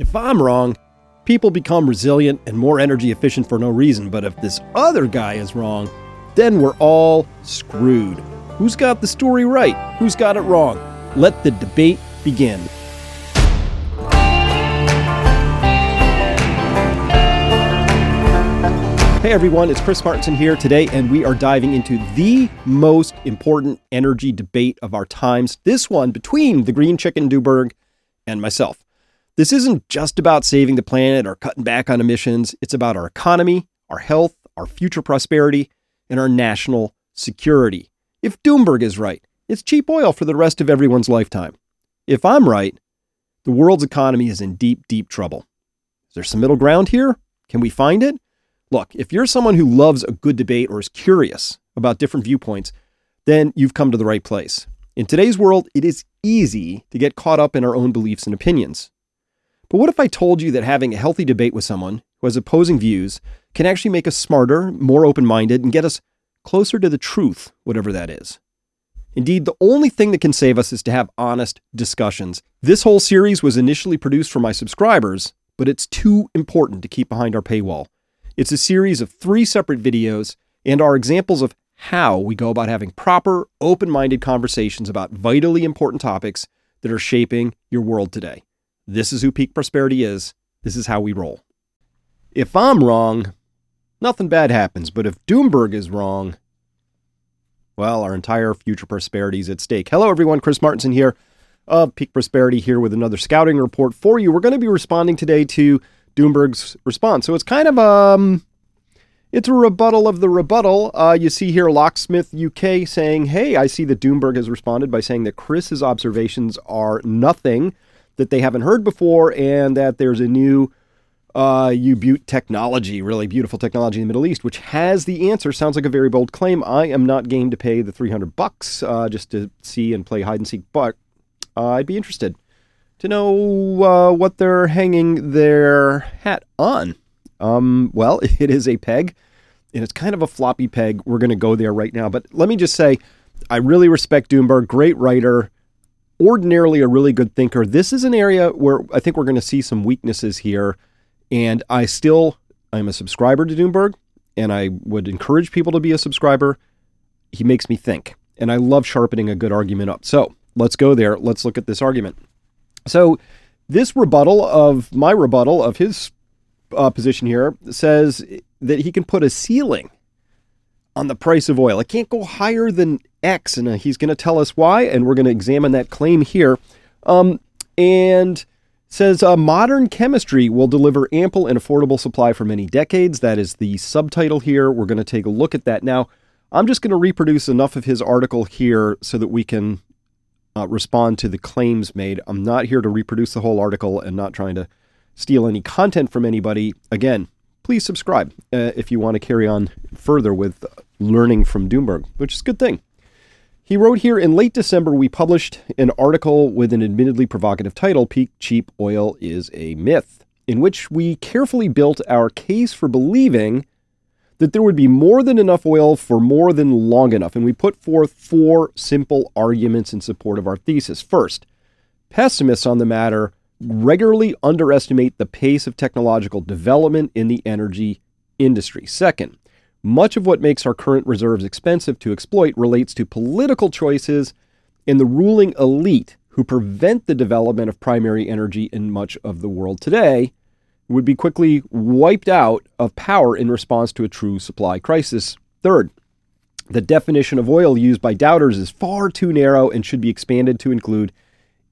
If I'm wrong, people become resilient and more energy efficient for no reason, but if this other guy is wrong, then we're all screwed. Who's got the story right? Who's got it wrong? Let the debate begin. Hey everyone, it's Chris Martenson here today, and we are diving into the most important energy debate of our times. This one between the Green Chicken Doomberg and myself. This isn't just about saving the planet or cutting back on emissions. It's about our economy, our health, our future prosperity, and our national security. If Doomberg is right, it's cheap oil for the rest of everyone's lifetime. If I'm right, the world's economy is in deep, deep trouble. Is there some middle ground here? Can we find it? Look, if you're someone who loves a good debate or is curious about different viewpoints, then you've come to the right place. In today's world, it is easy to get caught up in our own beliefs and opinions. But what if I told you that having a healthy debate with someone who has opposing views can actually make us smarter, more open minded, and get us closer to the truth, whatever that is? Indeed, the only thing that can save us is to have honest discussions. This whole series was initially produced for my subscribers, but it's too important to keep behind our paywall. It's a series of three separate videos and are examples of how we go about having proper, open minded conversations about vitally important topics that are shaping your world today. This is who Peak Prosperity is. This is how we roll. If I'm wrong, nothing bad happens. But if Doomberg is wrong, well, our entire future prosperity is at stake. Hello, everyone. Chris Martenson here of Peak Prosperity here with another scouting report for you. We're going to be responding today to Doomberg's response. So it's kind of um it's a rebuttal of the rebuttal. Uh, you see here Locksmith UK saying, Hey, I see that Doomberg has responded by saying that Chris's observations are nothing that they haven't heard before, and that there's a new uh, U-Butte technology, really beautiful technology in the Middle East, which has the answer. Sounds like a very bold claim. I am not game to pay the 300 bucks uh, just to see and play hide and seek, but uh, I'd be interested to know uh, what they're hanging their hat on. Um, well, it is a peg, and it's kind of a floppy peg. We're going to go there right now, but let me just say, I really respect Doomberg, great writer ordinarily a really good thinker. This is an area where I think we're going to see some weaknesses here. And I still, I'm a subscriber to Doomberg, and I would encourage people to be a subscriber. He makes me think, and I love sharpening a good argument up. So let's go there. Let's look at this argument. So, this rebuttal of my rebuttal of his uh, position here says that he can put a ceiling on the price of oil. It can't go higher than X, and uh, he's going to tell us why, and we're going to examine that claim here. Um, and says uh, modern chemistry will deliver ample and affordable supply for many decades. That is the subtitle here. We're going to take a look at that now. I'm just going to reproduce enough of his article here so that we can uh, respond to the claims made. I'm not here to reproduce the whole article and not trying to steal any content from anybody. Again, please subscribe uh, if you want to carry on further with learning from Doomberg, which is a good thing. He wrote here in late December, we published an article with an admittedly provocative title Peak Cheap Oil is a Myth, in which we carefully built our case for believing that there would be more than enough oil for more than long enough. And we put forth four simple arguments in support of our thesis. First, pessimists on the matter regularly underestimate the pace of technological development in the energy industry. Second, much of what makes our current reserves expensive to exploit relates to political choices and the ruling elite who prevent the development of primary energy in much of the world today would be quickly wiped out of power in response to a true supply crisis. Third, the definition of oil used by doubters is far too narrow and should be expanded to include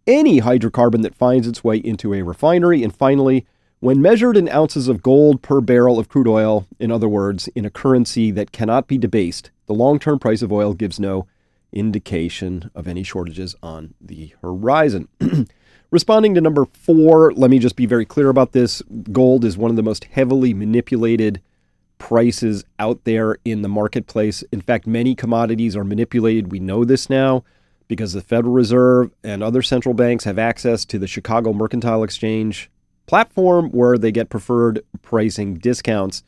any hydrocarbon that finds its way into a refinery. And finally, when measured in ounces of gold per barrel of crude oil, in other words, in a currency that cannot be debased, the long term price of oil gives no indication of any shortages on the horizon. Responding to number four, let me just be very clear about this. Gold is one of the most heavily manipulated prices out there in the marketplace. In fact, many commodities are manipulated. We know this now because the Federal Reserve and other central banks have access to the Chicago Mercantile Exchange platform where they get preferred pricing discounts.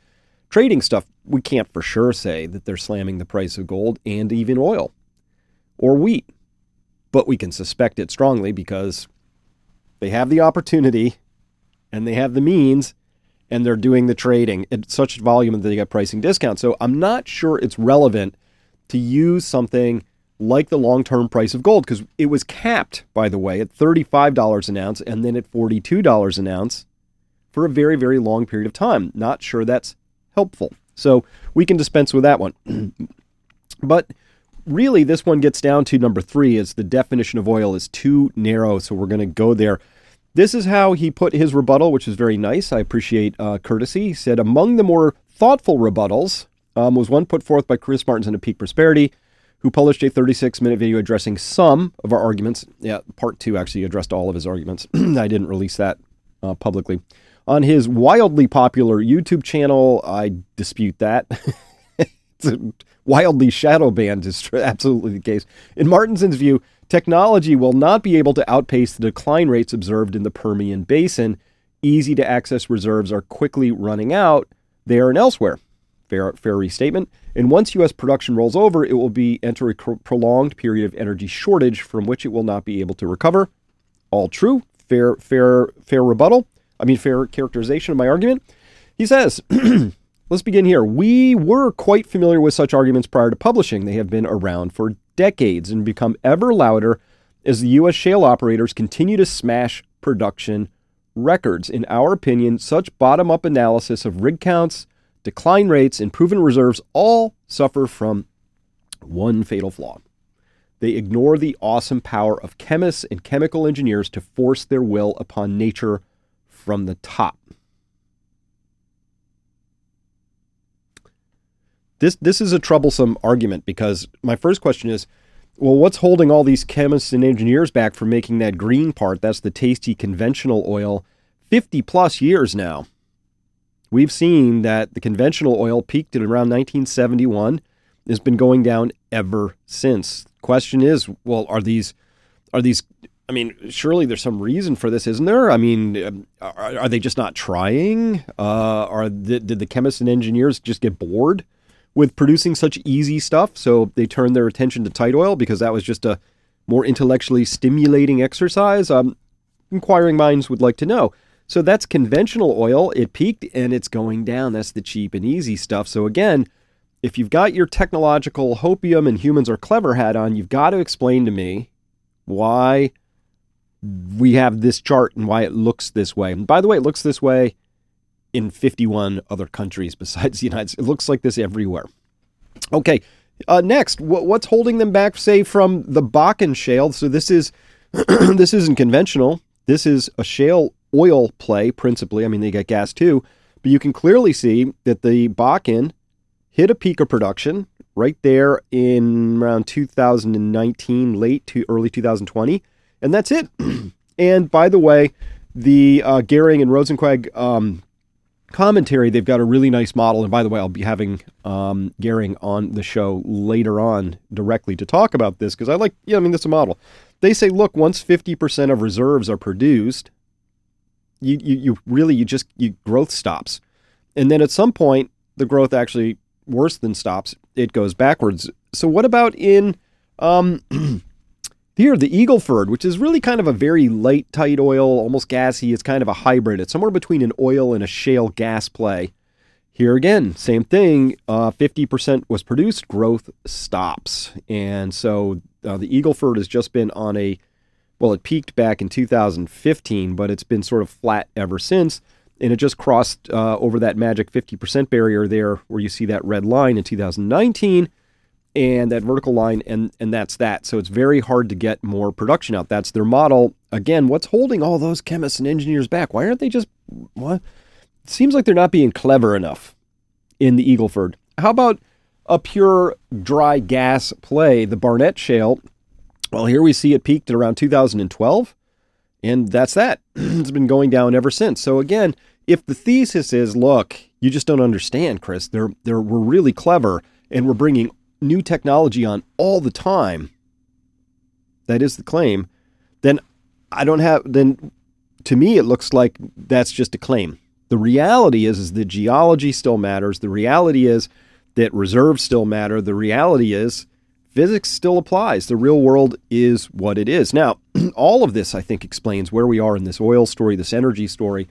Trading stuff, we can't for sure say that they're slamming the price of gold and even oil or wheat, but we can suspect it strongly because they have the opportunity and they have the means and they're doing the trading at such volume that they get pricing discounts. So I'm not sure it's relevant to use something like the long term price of gold because it was capped, by the way, at $35 an ounce and then at $42 an ounce for a very, very long period of time. Not sure that's helpful. So we can dispense with that one. but really, this one gets down to number three is the definition of oil is too narrow. So we're going to go there. This is how he put his rebuttal, which is very nice. I appreciate uh, courtesy. He said, among the more thoughtful rebuttals um, was one put forth by Chris Martenson of Peak Prosperity, who published a 36 minute video addressing some of our arguments. Yeah, part two actually addressed all of his arguments. I didn't release that uh, publicly. On his wildly popular YouTube channel, I dispute that. it's a wildly shadow banned is absolutely the case. In Martenson's view, technology will not be able to outpace the decline rates observed in the Permian Basin. Easy to access reserves are quickly running out there and elsewhere. Fair, fair restatement. And once U.S. production rolls over, it will be enter a prolonged period of energy shortage from which it will not be able to recover. All true. Fair, fair, fair rebuttal. I mean, fair characterization of my argument. He says, let's begin here. We were quite familiar with such arguments prior to publishing. They have been around for decades and become ever louder as the U.S. shale operators continue to smash production records. In our opinion, such bottom up analysis of rig counts, decline rates, and proven reserves all suffer from one fatal flaw. They ignore the awesome power of chemists and chemical engineers to force their will upon nature from the top. This this is a troublesome argument because my first question is, well, what's holding all these chemists and engineers back from making that green part? That's the tasty conventional oil 50 plus years now. We've seen that the conventional oil peaked at around 1971 It's been going down ever since. Question is, well, are these are these I mean, surely there's some reason for this, isn't there? I mean, um, are, are they just not trying? Uh, are the, did the chemists and engineers just get bored with producing such easy stuff, so they turned their attention to tight oil because that was just a more intellectually stimulating exercise? Um, inquiring minds would like to know. So that's conventional oil. It peaked and it's going down. That's the cheap and easy stuff. So again, if you've got your technological hopium and humans are clever hat on, you've got to explain to me why we have this chart and why it looks this way. And by the way, it looks this way in 51 other countries besides the United States. It looks like this everywhere. Okay, uh, next, what's holding them back, say, from the Bakken shale? So this is this isn't conventional. This is a shale oil play principally. I mean, they got gas too, but you can clearly see that the Bakken hit a peak of production right there in around 2019, late to early 2020 and that's it. and by the way, the uh, Goehring and Rozencwajg um, commentary, they've got a really nice model. And by the way, I'll be having um, Goehring on the show later on directly to talk about this because I like, yeah, I mean, this is a model. They say, look, once 50% of reserves are produced, you, you, you really, you just, you growth stops. And then at some point, the growth actually worse than stops, it goes backwards. So what about in um, Here, the Eagleford, which is really kind of a very light, tight oil, almost gassy. It's kind of a hybrid. It's somewhere between an oil and a shale gas play. Here again, same thing. Uh, 50% was produced, growth stops. And so uh, the Eagleford has just been on a, well, it peaked back in 2015, but it's been sort of flat ever since. And it just crossed uh, over that magic 50% barrier there where you see that red line in 2019 and that vertical line and and that's that. So it's very hard to get more production out. That's their model. Again what's holding all those chemists and engineers back? Why aren't they just what? It seems like they're not being clever enough in the eagleford. How about a pure dry gas play the barnett shale well here we see it peaked at around 2012 and that's that it's been going down ever since so again if the thesis is look you just don't understand chris they're they're we're really clever and we're bringing new technology on all the time, that is the claim, then I don't have, then to me, it looks like that's just a claim. The reality is, is that geology still matters. The reality is that reserves still matter. The reality is physics still applies. The real world is what it is. Now, all of this, I think, explains where we are in this oil story, this energy story.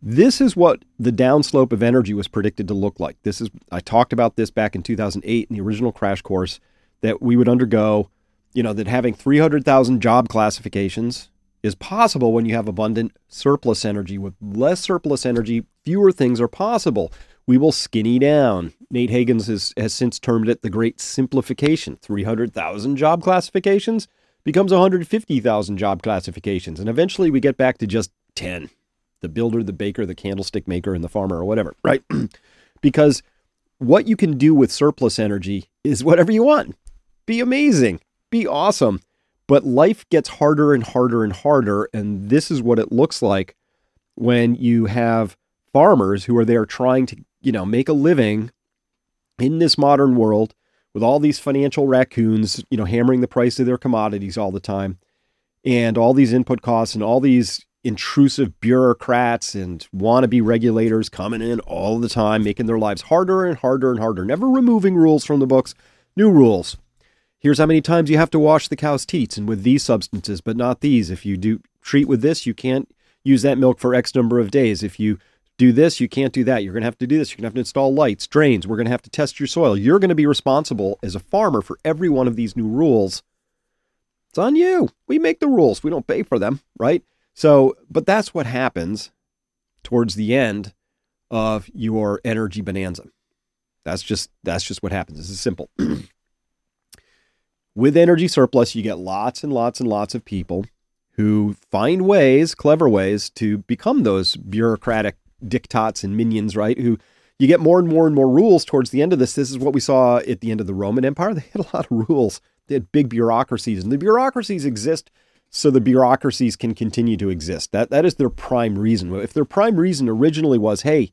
This is what the downslope of energy was predicted to look like. This is I talked about this back in 2008 in the original crash course that we would undergo, you know, that having 300,000 job classifications is possible when you have abundant surplus energy. With less surplus energy, fewer things are possible. We will skinny down. Nate Hagens has, has since termed it the great simplification. 300,000 job classifications becomes 150,000 job classifications. And eventually we get back to just 10 the builder, the baker, the candlestick maker, and the farmer, or whatever, right? because what you can do with surplus energy is whatever you want. Be amazing, be awesome. But life gets harder and harder and harder. And this is what it looks like when you have farmers who are there trying to, you know, make a living in this modern world with all these financial raccoons, you know, hammering the price of their commodities all the time and all these input costs and all these intrusive bureaucrats and wannabe regulators coming in all the time, making their lives harder and harder and harder, never removing rules from the books, new rules. Here's how many times you have to wash the cow's teats and with these substances, but not these. If you do treat with this, you can't use that milk for X number of days. If you do this, you can't do that. You're going to have to do this. You're going to have to install lights, drains. We're going to have to test your soil. You're going to be responsible as a farmer for every one of these new rules. It's on you. We make the rules. We don't pay for them, right? So, but that's what happens towards the end of your energy bonanza. That's just that's just what happens. This is simple. With energy surplus, you get lots and lots and lots of people who find ways, clever ways to become those bureaucratic diktats and minions, right? Who you get more and more and more rules towards the end of this. This is what we saw at the end of the Roman Empire. They had a lot of rules. They had big bureaucracies, and the bureaucracies exist so the bureaucracies can continue to exist. That that is their prime reason. If their prime reason originally was, hey,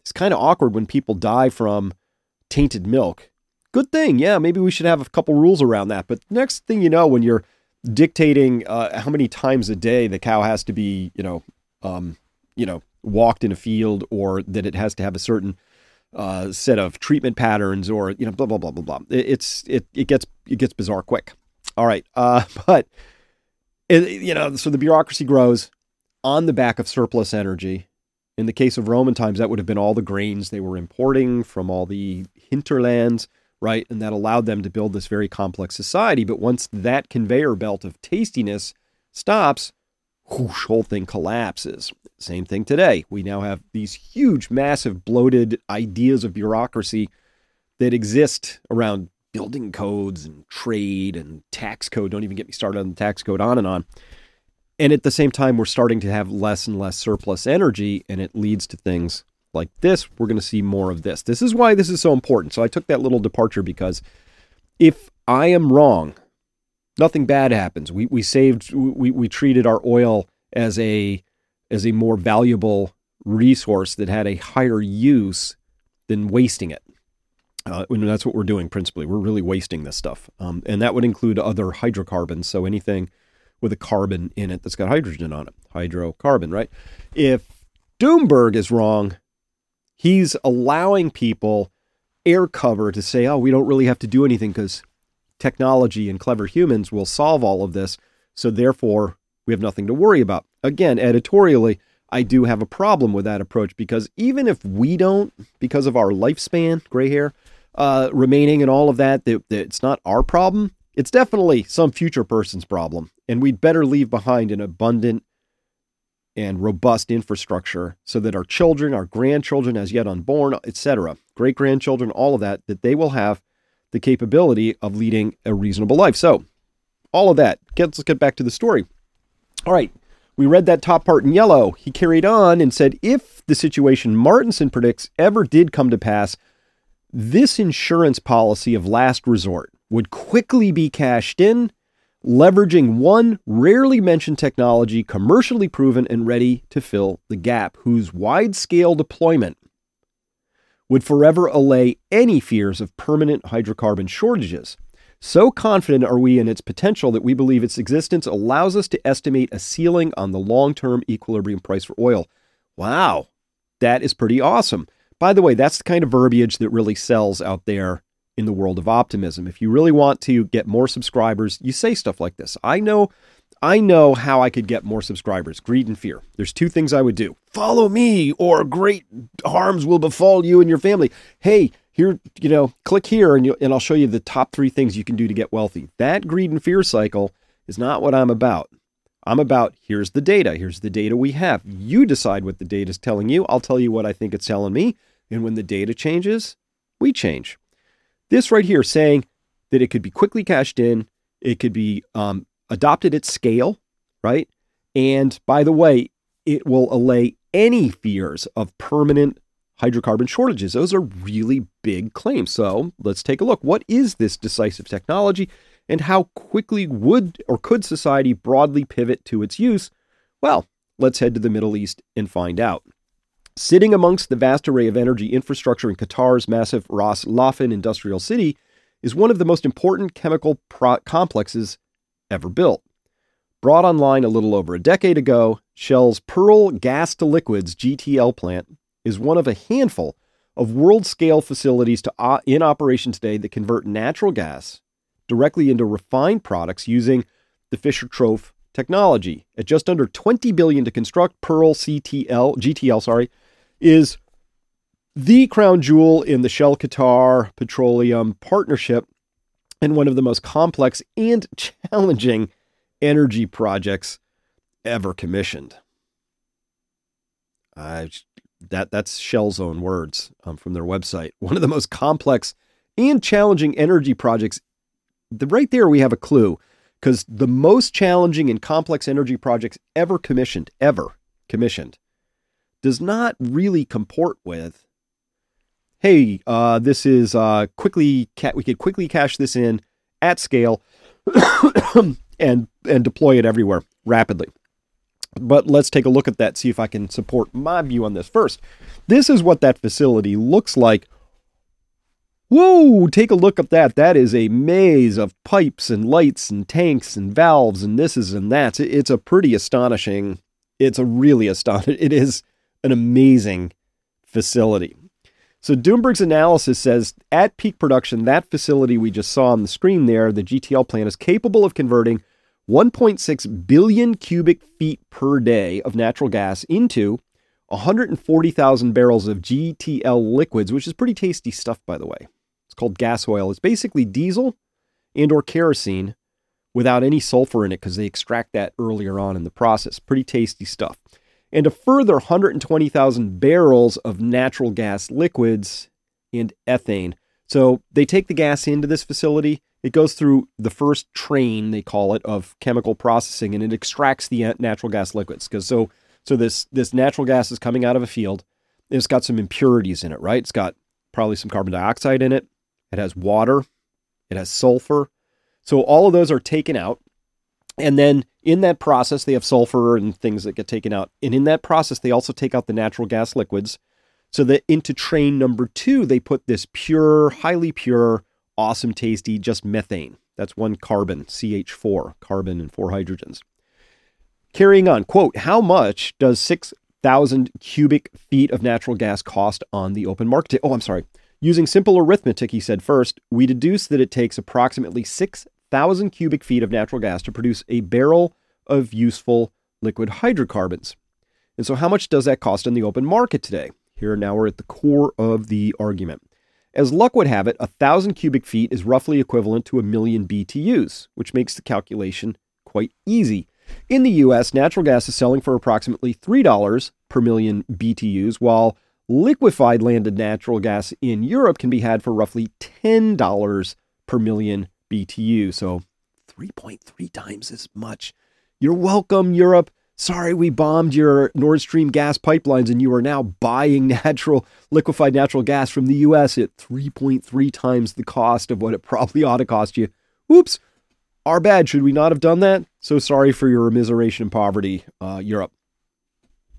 it's kind of awkward when people die from tainted milk. Good thing, yeah. Maybe we should have a couple rules around that. But next thing you know, when you're dictating uh, how many times a day the cow has to be, you know, um, you know, walked in a field, or that it has to have a certain uh, set of treatment patterns, or you know, blah blah blah blah blah. It, it's it it gets it gets bizarre quick. All right, uh, but it, you know, so the bureaucracy grows on the back of surplus energy. In the case of Roman times, that would have been all the grains they were importing from all the hinterlands, right? And that allowed them to build this very complex society. But once that conveyor belt of tastiness stops, whoosh, whole thing collapses. Same thing today. We now have these huge, massive, bloated ideas of bureaucracy that exist around building codes and trade and tax code. Don't even get me started on the tax code, on and on. And at the same time, we're starting to have less and less surplus energy, and it leads to things like this. We're going to see more of this. This is why this is so important. So I took that little departure because if I am wrong, nothing bad happens. We we saved we we treated our oil as a as a more valuable resource that had a higher use than wasting it. Uh, and that's what we're doing principally. We're really wasting this stuff. Um, and that would include other hydrocarbons. So anything with a carbon in it that's got hydrogen on it, hydrocarbon, right? If Doomberg is wrong, he's allowing people air cover to say, oh, we don't really have to do anything because technology and clever humans will solve all of this. So therefore, we have nothing to worry about. Again, editorially, I do have a problem with that approach because even if we don't, because of our lifespan, gray hair, uh, remaining and all of that, that, that it's not our problem. It's definitely some future person's problem. And we'd better leave behind an abundant and robust infrastructure so that our children, our grandchildren, as yet unborn, etc., great grandchildren, all of that, that they will have the capability of leading a reasonable life. So, all of that. Let's get back to the story. All right, we read that top part in yellow. He carried on and said if the situation Martenson predicts ever did come to pass, this insurance policy of last resort would quickly be cashed in, leveraging one rarely mentioned technology commercially proven and ready to fill the gap, whose wide scale deployment would forever allay any fears of permanent hydrocarbon shortages. So confident are we in its potential that we believe its existence allows us to estimate a ceiling on the long term equilibrium price for oil. Wow, that is pretty awesome. By the way, that's the kind of verbiage that really sells out there in the world of optimism. If you really want to get more subscribers, you say stuff like this. I know I know how I could get more subscribers greed and fear. There's two things I would do follow me, or great harms will befall you and your family. Hey, here, you know, click here and, you, and I'll show you the top three things you can do to get wealthy. That greed and fear cycle is not what I'm about. I'm about here's the data. Here's the data we have. You decide what the data is telling you. I'll tell you what I think it's telling me. And when the data changes, we change. This right here saying that it could be quickly cashed in, it could be um, adopted at scale, right? And by the way, it will allay any fears of permanent hydrocarbon shortages. Those are really big claims. So let's take a look. What is this decisive technology and how quickly would or could society broadly pivot to its use? Well, let's head to the Middle East and find out. Sitting amongst the vast array of energy infrastructure in Qatar's massive Ras Laffan industrial city is one of the most important chemical pro- complexes ever built. Brought online a little over a decade ago, Shell's Pearl Gas to Liquids GTL plant is one of a handful of world scale facilities to, uh, in operation today that convert natural gas directly into refined products using the Fischer Tropsch technology. At just under 20 billion to construct, Pearl CTL GTL sorry is the crown jewel in the Shell Qatar Petroleum partnership and one of the most complex and challenging energy projects ever commissioned. I that that's Shell's own words um, from their website. One of the most complex and challenging energy projects. The, right there, we have a clue because the most challenging and complex energy projects ever commissioned, ever commissioned, does not really comport with. Hey, uh, this is uh, quickly. Ca- we could quickly cash this in at scale and and deploy it everywhere rapidly. But let's take a look at that, see if I can support my view on this first. This is what that facility looks like. Whoa, take a look at that. That is a maze of pipes and lights and tanks and valves and this is and that. It's a pretty astonishing, it's a really astonishing, it is an amazing facility. So Doomberg's analysis says at peak production, that facility we just saw on the screen there, the GTL plant, is capable of converting 1.6 billion cubic feet per day of natural gas into 140,000 barrels of GTL liquids, which is pretty tasty stuff, by the way. It's called gas oil. It's basically diesel and or kerosene without any sulfur in it because they extract that earlier on in the process. Pretty tasty stuff. And a further 120,000 barrels of natural gas liquids and ethane. So they take the gas into this facility it goes through the first train, they call it, of chemical processing, and it extracts the uh, natural gas liquids. Because so so this this natural gas is coming out of a field. It's got some impurities in it, right? It's got probably some carbon dioxide in it. It has water. It has sulfur. So all of those are taken out. And then in that process, they have sulfur and things that get taken out. And in that process, they also take out the natural gas liquids. So that into train number two, they put this pure, highly pure awesome, tasty, just methane. That's one carbon, CH4, carbon and four hydrogens. Carrying on, quote, how much does 6,000 cubic feet of natural gas cost on the open market? Oh, I'm sorry. Using simple arithmetic, he said first, we deduce that it takes approximately 6,000 cubic feet of natural gas to produce a barrel of useful liquid hydrocarbons. And so, how much does that cost in the open market today? Here now we're at the core of the argument. As luck would have it, a thousand cubic feet is roughly equivalent to a million BTUs, which makes the calculation quite easy. In the US, natural gas is selling for approximately $3 per million BTUs, while liquefied landed natural gas in Europe can be had for roughly $10 per million BTU. So 3.3 times as much. You're welcome, Europe sorry, we bombed your Nord Stream gas pipelines and you are now buying natural, liquefied natural gas from the US at 3.3 times the cost of what it probably ought to cost you. Oops, our bad. Should we not have done that? So sorry for your immiseration and poverty, uh, Europe.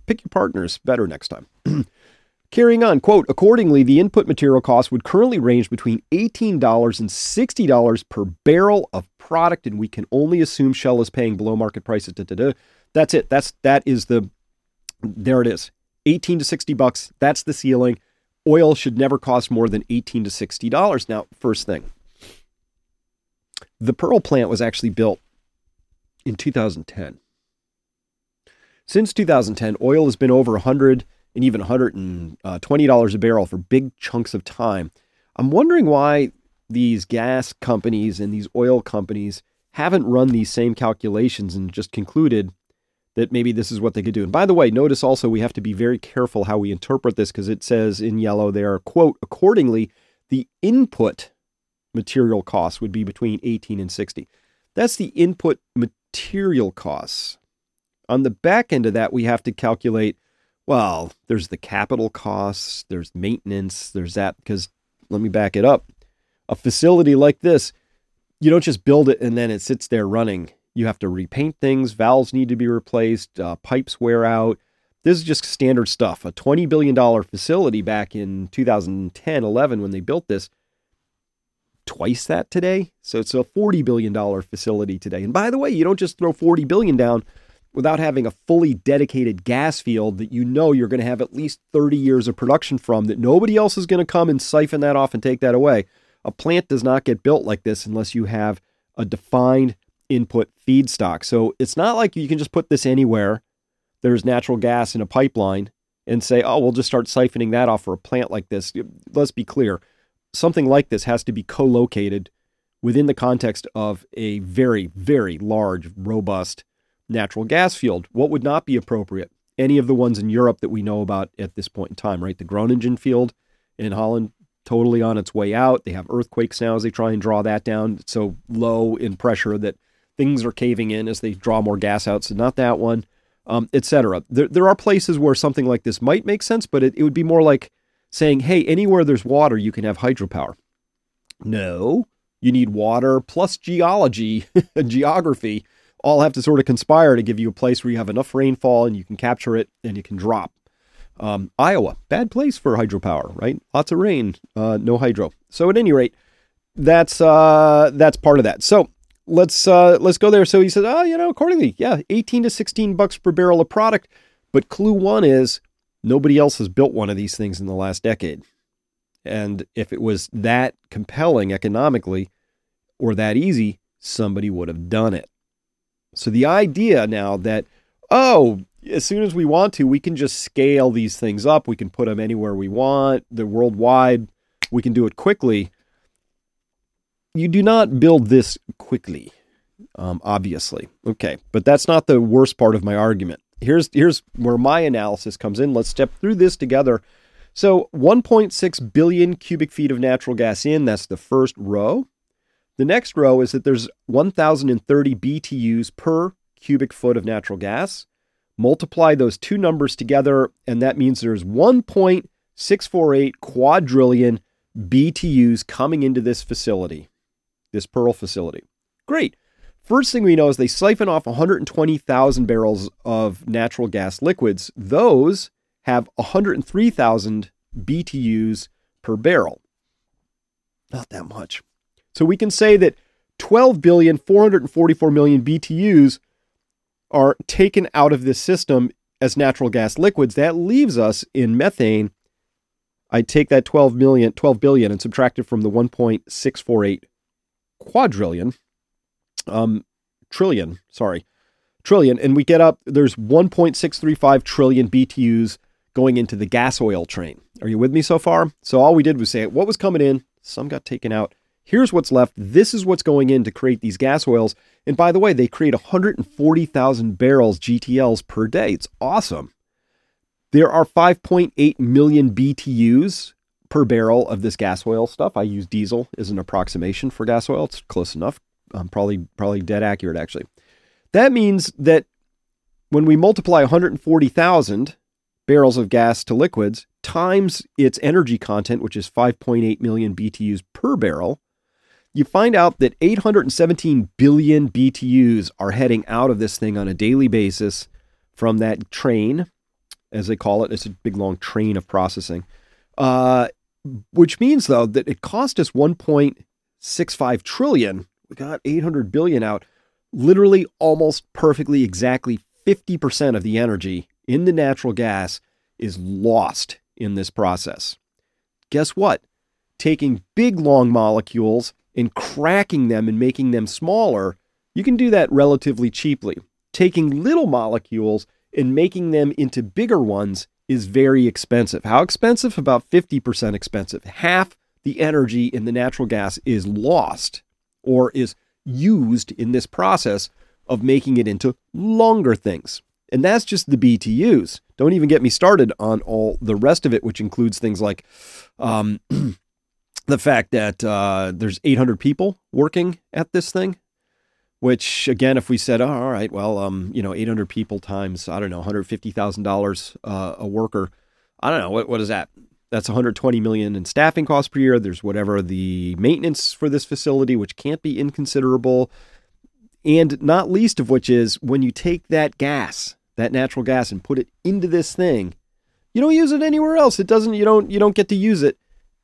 Pick your partners better next time. Carrying on, quote, accordingly, the input material cost would currently range between $18 and $60 per barrel of product, and we can only assume Shell is paying below market prices. Da, da, da. That's it. That's that is the there it is. 18 to 60 bucks. That's the ceiling. Oil should never cost more than 18 to 60 dollars. Now, first thing. The Pearl plant was actually built in 2010. Since 2010, oil has been over 100 and even $120 uh, a barrel for big chunks of time. I'm wondering why these gas companies and these oil companies haven't run these same calculations and just concluded that maybe this is what they could do. And by the way, notice also we have to be very careful how we interpret this because it says in yellow there, quote, accordingly, the input material costs would be between 18 and 60. That's the input material costs. On the back end of that, we have to calculate, well, there's the capital costs, there's maintenance, there's that, because let me back it up. A facility like this, you don't just build it and then it sits there running you have to repaint things, valves need to be replaced, uh, pipes wear out. This is just standard stuff. A $20 billion facility back in 2010 11 when they built this, twice that today. So it's a $40 billion facility today. And by the way, you don't just throw 40 billion down without having a fully dedicated gas field that you know you're going to have at least 30 years of production from that nobody else is going to come and siphon that off and take that away. A plant does not get built like this unless you have a defined input feedstock. So it's not like you can just put this anywhere. There's natural gas in a pipeline and say, oh, we'll just start siphoning that off for a plant like this. Let's be clear. Something like this has to be co located within the context of a very, very large, robust natural gas field. What would not be appropriate? Any of the ones in Europe that we know about at this point in time, right? The Groningen field in Holland, totally on its way out. They have earthquakes now as they try and draw that down. It's so low in pressure that things are caving in as they draw more gas out. So not that one, um, etc. There, there are places where something like this might make sense, but it, it would be more like saying, hey, anywhere there's water, you can have hydropower. No, you need water plus geology geography all have to sort of conspire to give you a place where you have enough rainfall and you can capture it and you can drop. Um, Iowa, bad place for hydropower, right? Lots of rain, uh, no hydro. So at any rate, that's uh, that's part of that. So let's uh, let's go there. So he says, oh, you know, accordingly, yeah, 18 to 16 bucks per barrel of product. But clue one is nobody else has built one of these things in the last decade. And if it was that compelling economically or that easy, somebody would have done it. So the idea now that, oh, as soon as we want to, we can just scale these things up. We can put them anywhere we want. They're worldwide. We can do it quickly you do not build this quickly, um, obviously. Okay, but that's not the worst part of my argument. Here's here's where my analysis comes in. Let's step through this together. So 1.6 billion cubic feet of natural gas in. That's the first row. The next row is that there's 1,030 BTUs per cubic foot of natural gas. Multiply those two numbers together, and that means there's 1.648 quadrillion BTUs coming into this facility this Pearl facility. Great. First thing we know is they siphon off 120,000 barrels of natural gas liquids. Those have 103,000 BTUs per barrel. Not that much. So we can say that 12 billion 444 million BTUs are taken out of this system as natural gas liquids. That leaves us in methane. I take that 12 million, 12 billion and subtract it from the 1.648 quadrillion, um, trillion, sorry, trillion, and we get up, there's 1.635 trillion BTUs going into the gas oil train. Are you with me so far? So all we did was say what was coming in, some got taken out. Here's what's left. This is what's going in to create these gas oils. And by the way, they create 140,000 barrels GTLs per day. It's awesome. There are 5.8 million BTUs per barrel of this gas oil stuff. I use diesel as an approximation for gas oil. It's close enough. Um, probably probably dead accurate actually. That means that when we multiply 140,000 barrels of gas to liquids times its energy content, which is 5.8 million BTUs per barrel, you find out that 817 billion BTUs are heading out of this thing on a daily basis from that train, as they call it. It's a big long train of processing. Uh, which means though that it cost us 1.65 trillion. We got 800 billion out. Literally almost perfectly exactly 50% of the energy in the natural gas is lost in this process. Guess what? Taking big long molecules and cracking them and making them smaller You can do that relatively cheaply. Taking little molecules and making them into bigger ones is very expensive. How expensive? About 50% expensive. Half the energy in the natural gas is lost or is used in this process of making it into longer things. And that's just the BTUs. Don't even get me started on all the rest of it, which includes things like um, the fact that uh, there's 800 people working at this thing. Which again, if we said, oh, all right, well, um, you know, 800 people times I don't know, 150 thousand uh, dollars a worker, I don't know what what is that? That's 120 million in staffing costs per year. There's whatever the maintenance for this facility, which can't be inconsiderable, and not least of which is when you take that gas, that natural gas, and put it into this thing, you don't use it anywhere else. It doesn't. You don't. You don't get to use it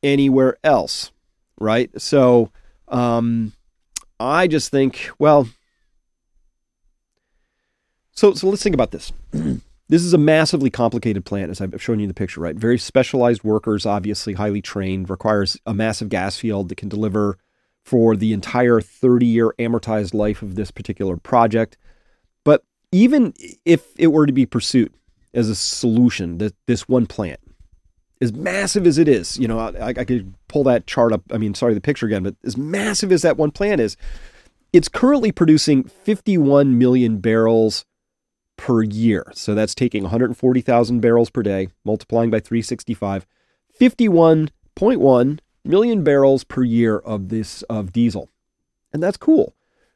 anywhere else, right? So, um, I just think, well, so so let's think about this. this is a massively complicated plant, as I've shown you in the picture, right? Very specialized workers, obviously highly trained, requires a massive gas field that can deliver for the entire 30 year amortized life of this particular project. But even if it were to be pursued as a solution, that this one plant, as massive as it is, you know, I, I could pull that chart up. I mean, sorry, the picture again, but as massive as that one plant is, it's currently producing 51 million barrels per year. So that's taking 140,000 barrels per day, multiplying by 365, 51.1 million barrels per year of this of diesel. And that's cool.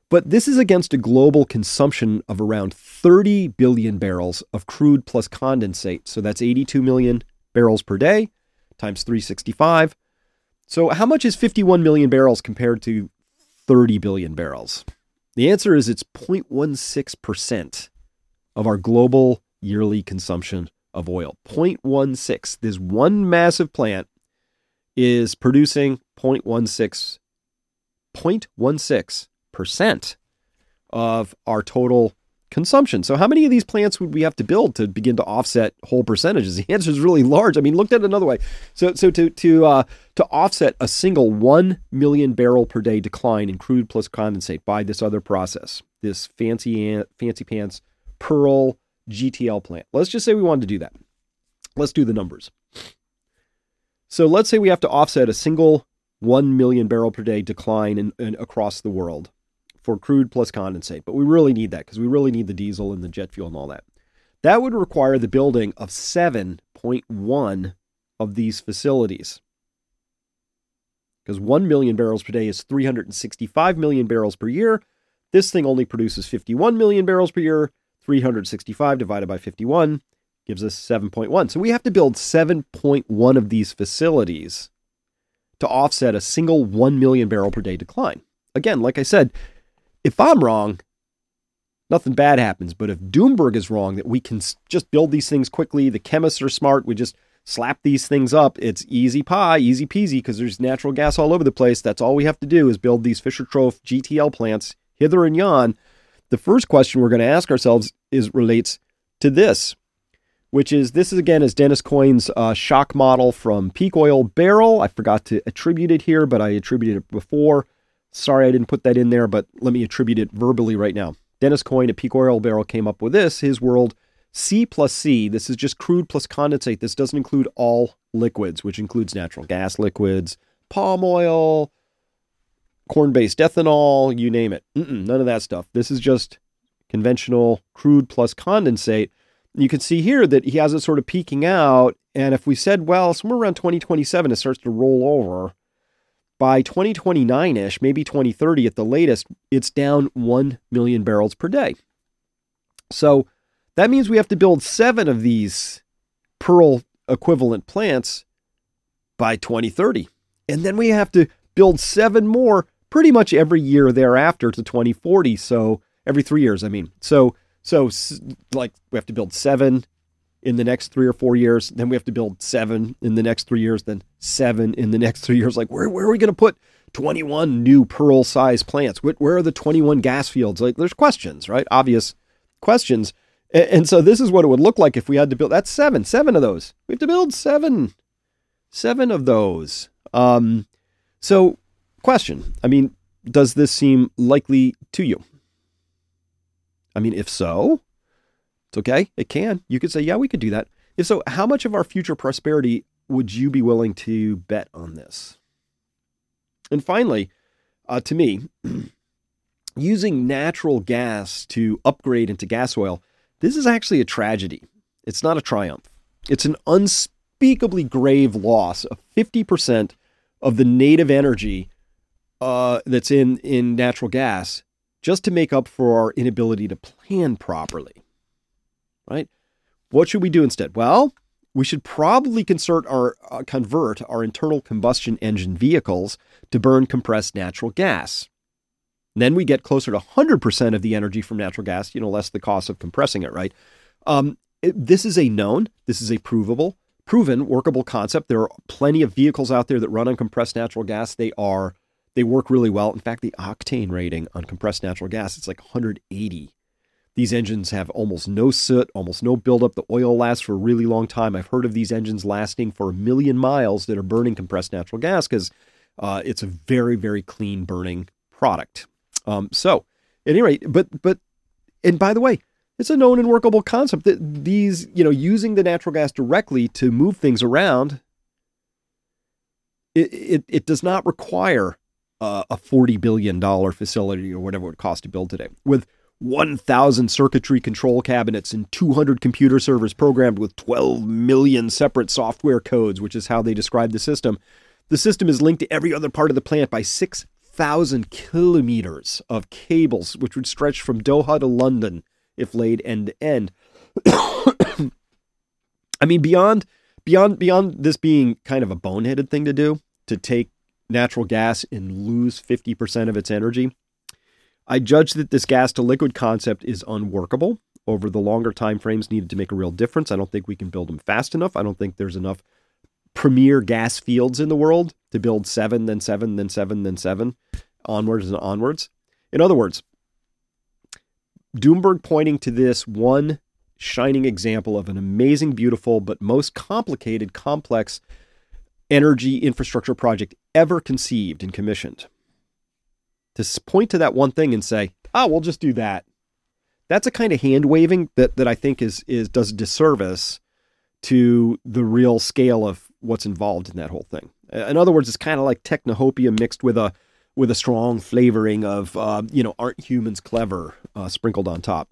But this is against a global consumption of around 30 billion barrels of crude plus condensate. So that's 82 million barrels per day times 365. So, how much is 51 million barrels compared to 30 billion barrels? The answer is it's 0.16% of our global yearly consumption of oil. 0.16. This one massive plant is producing 0.16 0.16% of our total consumption. So, how many of these plants would we have to build to begin to offset whole percentages? The answer is really large. I mean, looked at another way. So, so to to uh, to offset a single one million barrel per day decline in crude plus condensate by this other process, this fancy fancy pants Pearl GTL plant. Let's just say we wanted to do that. Let's do the numbers. So, let's say we have to offset a single 1 million barrel per day decline in, in across the world for crude plus condensate. But we really need that because we really need the diesel and the jet fuel and all that. That would require the building of 7.1 of these facilities. Because 1 million barrels per day is 365 million barrels per year. This thing only produces 51 million barrels per year. 365 divided by 51 gives us 7.1. So we have to build 7.1 of these facilities to offset a single 1 million barrel per day decline. Again, like I said, if I'm wrong, nothing bad happens. But if Doomberg is wrong, that we can just build these things quickly, the chemists are smart, we just slap these things up. It's easy pie, easy peasy, because there's natural gas all over the place. That's all we have to do is build these Fischer Tropsch GTL plants hither and yon. The first question we're going to ask ourselves is relates to this, which is this is again is Dennis Coyne's uh, shock model from peak oil barrel. I forgot to attribute it here, but I attributed it before. Sorry I didn't put that in there, but let me attribute it verbally right now. Dennis Coyne at Peak Oil Barrel came up with this. His world C plus C. This is just crude plus condensate. This doesn't include all liquids, which includes natural gas liquids, palm oil, corn based ethanol, you name it. Mm-mm, none of that stuff. This is just conventional crude plus condensate. You can see here that he has it sort of peaking out. And if we said, well, somewhere around 2027, it starts to roll over by 2029 ish, maybe 2030 at the latest, it's down 1 million barrels per day. So that means we have to build seven of these Pearl equivalent plants by 2030. And then we have to build seven more pretty much every year thereafter to 2040. So every three years, I mean. So, so like we have to build seven in the next three or four years. Then we have to build seven in the next three years, then seven in the next three years. Like, where, where are we going to put 21 new pearl size plants? Where, where, are the 21 gas fields? Like, there's questions, right? Obvious questions. And, and so this is what it would look like if we had to build. That's seven, seven of those. We have to build seven, seven of those. Um, so, question. I mean, does this seem likely to you? I mean, if so, it's okay. It can. You could say, yeah, we could do that. If so, how much of our future prosperity would you be willing to bet on this? And finally, uh, to me, using natural gas to upgrade into gas oil, this is actually a tragedy. It's not a triumph. It's an unspeakably grave loss of 50% of the native energy uh, that's in, in natural gas just to make up for our inability to plan properly. Right? What should we do instead? Well, we should probably our, uh, convert our internal combustion engine vehicles to burn compressed natural gas. then we get closer to 100% of the energy from natural gas, you know, less the cost of compressing it, right? Um, it, this is a known, this is a provable, proven, workable concept. There are plenty of vehicles out there that run on compressed natural gas. They are they work really well. In fact, the octane rating on compressed natural gas it's like 180 these engines have almost no soot, almost no buildup. The oil lasts for a really long time. I've heard of these engines lasting for a million miles that are burning compressed natural gas because uh, it's a very, very clean burning product. Um, so, at any rate, but but and by the way, it's a known and workable concept that these, you know, using the natural gas directly to move things around, it it, it does not require uh, a forty billion dollar facility or whatever it would cost to build today. With 1,000 circuitry control cabinets and 200 computer servers programmed with 12 million separate software codes, which is how they describe the system. The system is linked to every other part of the plant by 6,000 kilometers of cables, which would stretch from Doha to London if laid end to end. I mean, beyond beyond beyond this being kind of a boneheaded thing to do, to take natural gas and lose 50% of its energy, I judge that this gas to liquid concept is unworkable over the longer time frames needed to make a real difference. I don't think we can build them fast enough. I don't think there's enough premier gas fields in the world to build seven, then seven, then seven, then seven, onwards and onwards. In other words, Doomberg pointing to this one shining example of an amazing, beautiful, but most complicated, complex energy infrastructure project ever conceived and commissioned to point to that one thing and say, "Oh, we'll just do that." That's a kind of hand waving that that I think is is does disservice to the real scale of what's involved in that whole thing. In other words, it's kind of like technohopia mixed with a with a strong flavoring of uh, you know aren't humans clever uh, sprinkled on top,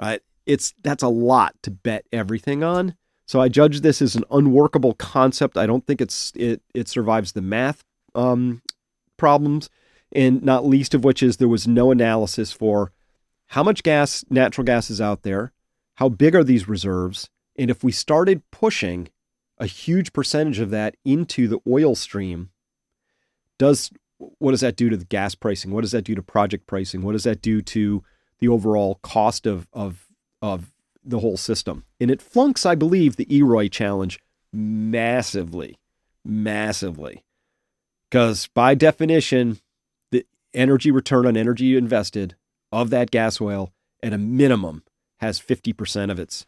right? It's that's a lot to bet everything on. So I judge this as an unworkable concept. I don't think it's it it survives the math um, problems and not least of which is there was no analysis for how much gas, natural gas is out there, how big are these reserves, and if we started pushing a huge percentage of that into the oil stream, does what does that do to the gas pricing? What does that do to project pricing? What does that do to the overall cost of of of the whole system? And it flunks, I believe, the EROI challenge massively, massively. Because by definition, energy return on energy invested of that gas oil at a minimum has 50% of its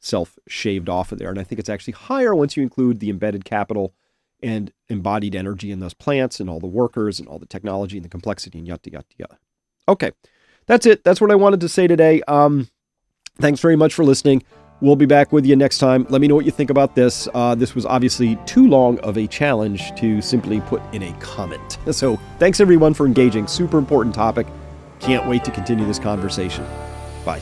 self shaved off of there. And I think it's actually higher once you include the embedded capital and embodied energy in those plants and all the workers and all the technology and the complexity and yada, yada, yada. Okay, that's it. That's what I wanted to say today. Um, thanks very much for listening. We'll be back with you next time. Let me know what you think about this. Uh, this was obviously too long of a challenge to simply put in a comment. So thanks everyone for engaging. Super important topic. Can't wait to continue this conversation. Bye.